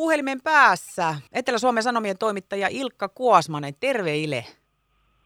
Puhelimen päässä Etelä-Suomen Sanomien toimittaja Ilkka Kuosmanen. Terve Ile.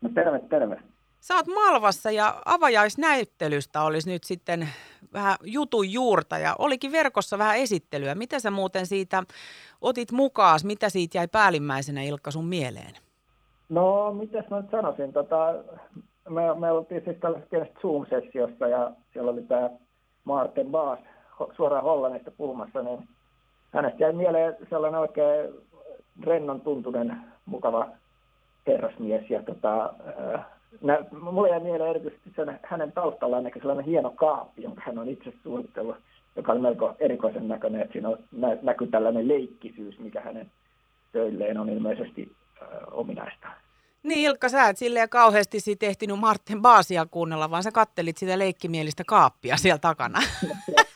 No terve, terve. Sä oot Malvassa ja avajaisnäyttelystä olisi nyt sitten vähän jutun juurta ja olikin verkossa vähän esittelyä. Mitä sä muuten siitä otit mukaan? Mitä siitä jäi päällimmäisenä Ilkka sun mieleen? No, mitäs mä nyt sanoisin? Tota, me, me oltiin siis tällaisessa Zoom-sessiossa ja siellä oli tämä Martin Baas suoraan Hollannista puhumassa, niin hänestä jäi mieleen sellainen oikein rennon tuntunen, mukava herrasmies. Ja tota, nä, mulle jäi mieleen erityisesti sen, hänen taustallaan näkö sellainen hieno kaappi, jonka hän on itse suunnitellut, joka oli melko erikoisen näköinen, että siinä on, nä, näkyy tällainen leikkisyys, mikä hänen töilleen on ilmeisesti äh, ominaista. Niin Ilkka, sä et silleen kauheasti siitä ehtinyt Martin Baasia kuunnella, vaan sä kattelit sitä leikkimielistä kaappia siellä takana.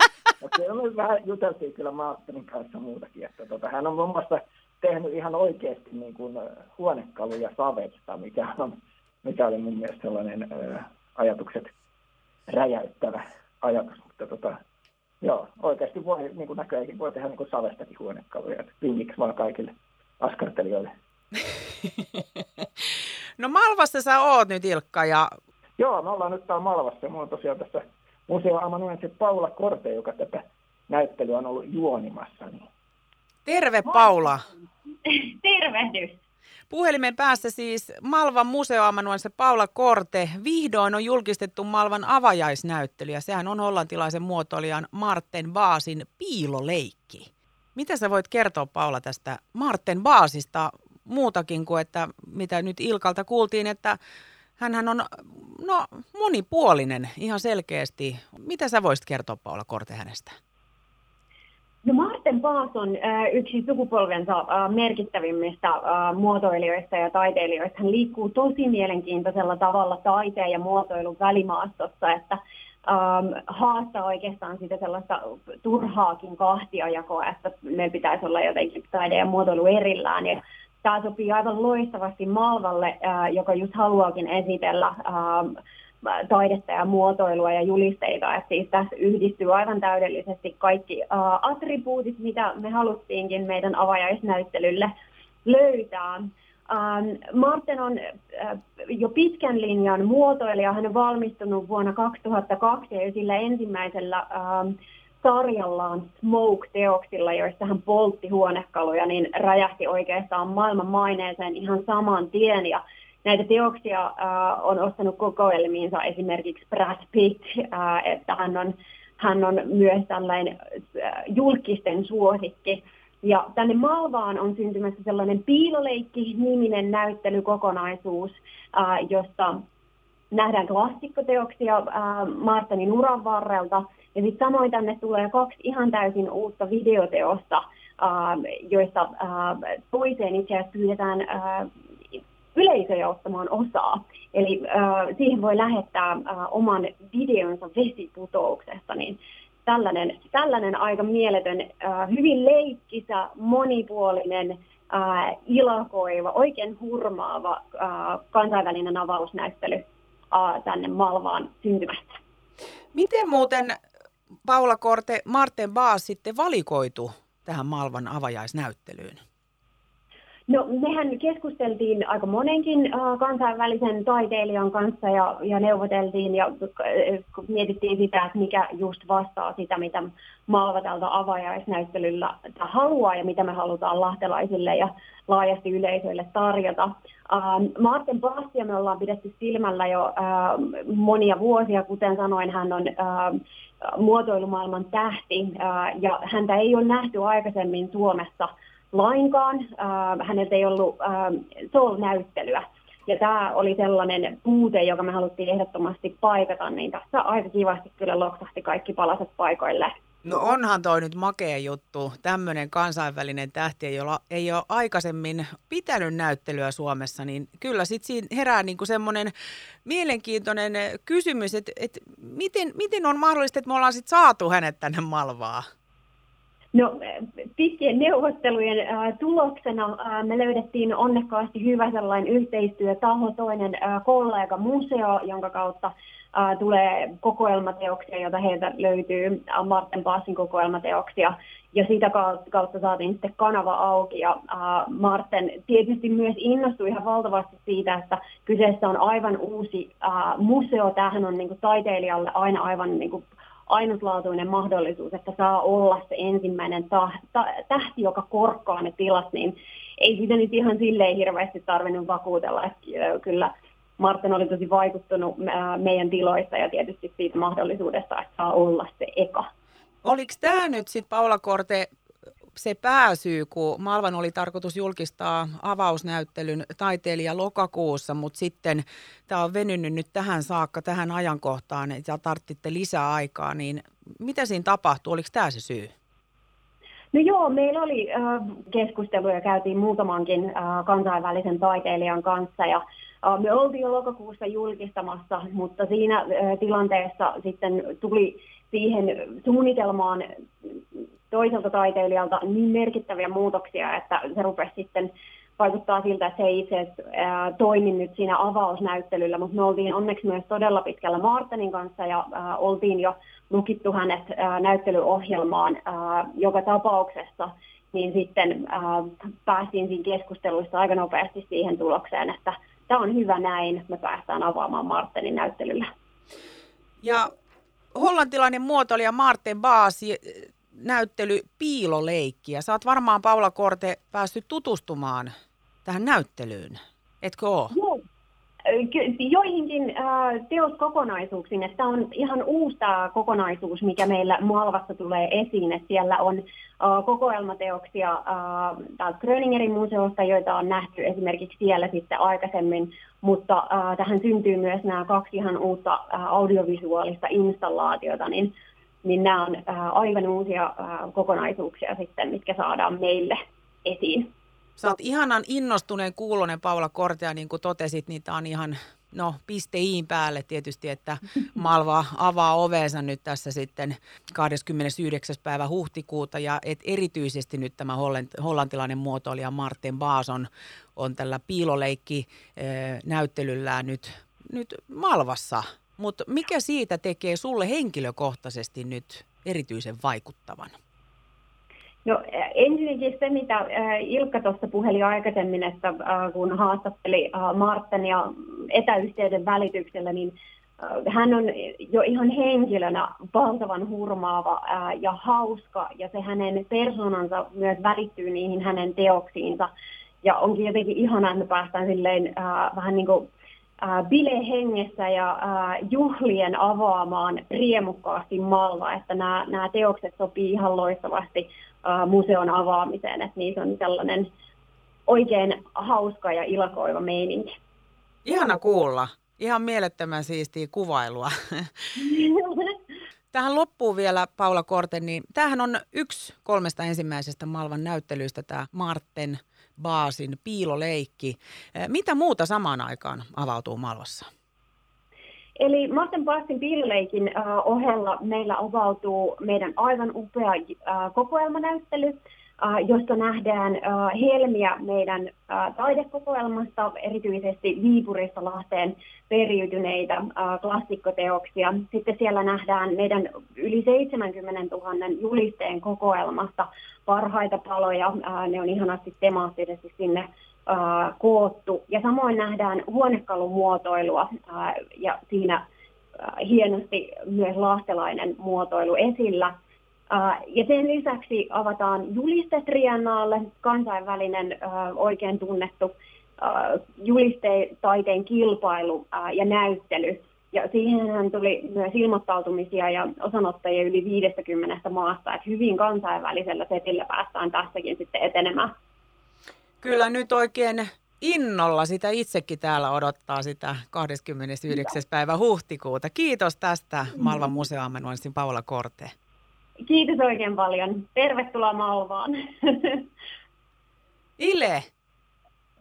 No, me vähän juteltiin kyllä Martinin kanssa muutakin, että tota, hän on muun muassa tehnyt ihan oikeasti niin kuin huonekaluja savesta, mikä, on, mikä oli mun mielestä sellainen ää, ajatukset räjäyttävä ajatus, mutta tota, joo, oikeasti voi, niin kuin näköjään voi tehdä niin kuin savestakin huonekaluja, että vinkiksi vaan kaikille askartelijoille. no Malvassa sä oot nyt Ilkka ja... Joo, me ollaan nyt täällä Malvassa. Mulla on tosiaan tässä museo amanuensi Paula Korte, joka tätä näyttelyä on ollut juonimassa. Niin. Terve Paula. Tervehdys. Puhelimen päässä siis Malvan museoamanuensi Paula Korte. Vihdoin on julkistettu Malvan avajaisnäyttely ja sehän on hollantilaisen muotoilijan Marten Baasin piiloleikki. Mitä sä voit kertoa Paula tästä Marten Baasista muutakin kuin, että mitä nyt Ilkalta kuultiin, että hän on no, monipuolinen ihan selkeästi. Mitä sä voisit kertoa Paula Korte hänestä? No Marten Baas on äh, yksi sukupolvensa äh, merkittävimmistä äh, muotoilijoista ja taiteilijoista. Hän liikkuu tosi mielenkiintoisella tavalla taiteen ja muotoilun välimaastossa, että ähm, haastaa oikeastaan sitä sellaista turhaakin kahtiajakoa, että meillä pitäisi olla jotenkin taide ja muotoilu erillään. Ja tämä sopii aivan loistavasti Malvalle, äh, joka just haluaakin esitellä äh, taidetta ja muotoilua ja julisteita. Että siis tässä yhdistyy aivan täydellisesti kaikki äh, attribuutit, mitä me haluttiinkin meidän avajaisnäyttelylle löytää. Martin on jo pitkän linjan muotoilija. Hän on valmistunut vuonna 2002 ja sillä ensimmäisellä sarjallaan Smoke-teoksilla, joissa hän poltti huonekaluja, niin räjähti oikeastaan maailman maineeseen ihan saman tien. Ja näitä teoksia äh, on ostanut kokoelmiinsa esimerkiksi Brad Pitt, äh, että hän on, hän on myös tällainen äh, julkisten suosikki. Ja tänne Malvaan on syntymässä sellainen piiloleikki-niminen näyttelykokonaisuus, äh, josta nähdään klassikkoteoksia äh, Martinin uran varrelta – ja sitten samoin tänne tulee kaksi ihan täysin uutta videoteosta, joista toiseen itse asiassa pyydetään yleisöjä ottamaan osaa. Eli äh, siihen voi lähettää äh, oman videonsa vesiputouksesta, niin tällainen, tällainen aika mieletön, äh, hyvin leikkisä, monipuolinen, äh, ilakoiva, oikein hurmaava äh, kansainvälinen avausnäyttely äh, tänne Malvaan syntymästä. Miten muuten Paula Korte, Marten Baas sitten valikoitu tähän Malvan avajaisnäyttelyyn? No mehän keskusteltiin aika monenkin äh, kansainvälisen taiteilijan kanssa ja, ja neuvoteltiin ja äh, mietittiin sitä, että mikä just vastaa sitä, mitä Malva tältä avajaisnäyttelyllä haluaa ja mitä me halutaan lahtelaisille ja laajasti yleisöille tarjota. Äh, Martin Bastia me ollaan pidetty silmällä jo äh, monia vuosia, kuten sanoin, hän on muotoilumaailman tähti ja häntä ei ole nähty aikaisemmin Suomessa lainkaan. Häneltä ei ollut Soul-näyttelyä. Ja tämä oli sellainen puute, joka me haluttiin ehdottomasti paikata, niin tässä aika kivasti kyllä loksahti kaikki palaset paikoille. No onhan toi nyt makea juttu. Tämmöinen kansainvälinen tähti, jolla ei ole aikaisemmin pitänyt näyttelyä Suomessa, niin kyllä sitten siinä herää niinku semmoinen mielenkiintoinen kysymys, että, että miten, miten on mahdollista, että me ollaan sitten saatu hänet tänne Malvaa? No pitkien neuvottelujen äh, tuloksena äh, me löydettiin onnekkaasti hyvä sellainen yhteistyötaho, toinen äh, kollega museo, jonka kautta Ää, tulee kokoelmateoksia, joita heiltä löytyy, Martin Passin kokoelmateoksia, ja sitä kautta saatiin sitten kanava auki. Ja ää, Marten tietysti myös innostui ihan valtavasti siitä, että kyseessä on aivan uusi ää, museo. Tämähän on niin kuin, taiteilijalle aina aivan niin kuin, ainutlaatuinen mahdollisuus, että saa olla se ensimmäinen tähti, joka korkkaa ne tilat, niin ei sitä nyt ihan silleen hirveästi tarvinnut vakuutella, että kyllä Martin oli tosi vaikuttunut meidän tiloista ja tietysti siitä mahdollisuudesta, että saa olla se eka. Oliko tämä nyt sitten Paula Korte se pääsyy, kun Malvan oli tarkoitus julkistaa avausnäyttelyn taiteilija lokakuussa, mutta sitten tämä on venynyt nyt tähän saakka, tähän ajankohtaan, ja tarvitte lisää aikaa, niin mitä siinä tapahtui? Oliko tämä se syy? No joo, meillä oli äh, keskusteluja, käytiin muutamankin äh, kansainvälisen taiteilijan kanssa ja äh, me oltiin jo lokakuussa julkistamassa, mutta siinä äh, tilanteessa sitten tuli siihen suunnitelmaan toiselta taiteilijalta niin merkittäviä muutoksia, että se rupesi sitten vaikuttaa siltä, että se ei itse asiassa toimi nyt siinä avausnäyttelyllä, mutta me oltiin onneksi myös todella pitkällä Martinin kanssa ja ää, oltiin jo lukittu hänet ää, näyttelyohjelmaan ää, joka tapauksessa, niin sitten ää, päästiin siinä keskusteluissa aika nopeasti siihen tulokseen, että tämä on hyvä näin, me päästään avaamaan Martinin näyttelyllä. Ja hollantilainen muotoilija Martin Baasi näyttely Piiloleikki. Ja sä oot varmaan Paula Korte päässyt tutustumaan tähän näyttelyyn, etkö ole? Joo. Joihinkin äh, teoskokonaisuuksiin, tämä on ihan uusi tämä kokonaisuus, mikä meillä Malvassa tulee esiin, että siellä on äh, kokoelmateoksia äh, Gröningerin museosta, joita on nähty esimerkiksi siellä sitten aikaisemmin, mutta äh, tähän syntyy myös nämä kaksi ihan uutta äh, audiovisuaalista installaatiota, niin niin nämä on äh, aivan uusia äh, kokonaisuuksia sitten, mitkä saadaan meille esiin. Sä oot ihanan innostuneen kuulonen Paula Kortea, niin kuin totesit, niin tämä on ihan no pisteiin päälle tietysti, että Malva avaa oveensa nyt tässä sitten 29. päivä huhtikuuta ja et erityisesti nyt tämä hollantilainen muotoilija Martin Baason on tällä piiloleikki näyttelyllään nyt, nyt Malvassa mutta mikä siitä tekee sulle henkilökohtaisesti nyt erityisen vaikuttavan? No ensinnäkin se, mitä Ilkka tuossa puheli aikaisemmin, että kun haastatteli Marttania etäyhteyden välityksellä, niin hän on jo ihan henkilönä valtavan hurmaava ja hauska, ja se hänen persoonansa myös välittyy niihin hänen teoksiinsa. Ja onkin jotenkin ihanaa, että me päästään silleen vähän niin kuin äh, bilehengessä ja juhlien avaamaan riemukkaasti Malva, että nämä, nämä teokset sopii ihan loistavasti museon avaamiseen, että niissä on sellainen oikein hauska ja ilakoiva meininki. Ihana kuulla. Ihan mielettömän siistiä kuvailua. Tähän loppuu vielä Paula Korten, niin tämähän on yksi kolmesta ensimmäisestä Malvan näyttelyistä, tämä Marten Baasin piiloleikki. Mitä muuta samaan aikaan avautuu Malvassa? Eli Martin Baasin piiloleikin ohella meillä avautuu meidän aivan upea kokoelmanäyttely, josta nähdään helmiä meidän taidekokoelmasta, erityisesti Viipurista Lahteen periytyneitä klassikkoteoksia. Sitten siellä nähdään meidän yli 70 000 julisteen kokoelmasta parhaita paloja. Ne on ihanasti temaattisesti sinne koottu. Ja samoin nähdään huonekalumuotoilua ja siinä hienosti myös lahtelainen muotoilu esillä – ja sen lisäksi avataan julistetriennaalle, kansainvälinen oikein tunnettu julisteiteen kilpailu ja näyttely. Ja siihen tuli myös ilmoittautumisia ja osanottajia yli 50 maasta, että hyvin kansainvälisellä setillä päästään tässäkin sitten etenemään. Kyllä nyt oikein innolla sitä itsekin täällä odottaa sitä 29. päivä huhtikuuta. Kiitos tästä Malvan museoamenuenssin Paula Korte. Kiitos oikein paljon. Tervetuloa Malvaan. Ile.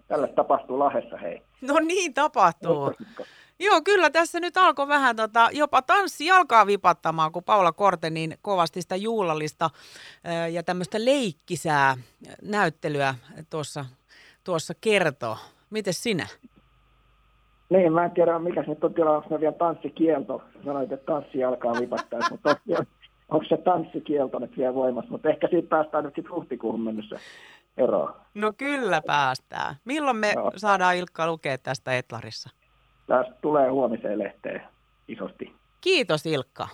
Tällä tapahtuu Lahessa, hei. No niin tapahtuu. Joo, kyllä tässä nyt alkoi vähän tota, jopa tanssi alkaa vipattamaan, kun Paula Korte niin kovasti sitä juulallista ja tämmöistä leikkisää näyttelyä tuossa, tuossa kertoo. Miten sinä? Niin, mä en tiedä mikä se nyt on tilanne, onko vielä tanssikielto. Sanoit, että tanssi alkaa vipattaisi, mutta onko se tanssikielto nyt vielä voimassa. Mutta ehkä siitä päästään nyt sitten huhtikuuhun mennessä eroon. No kyllä päästään. Milloin me no. saadaan Ilkka lukea tästä Etlarissa? Tästä tulee huomiseen lehteen isosti. Kiitos Ilkka.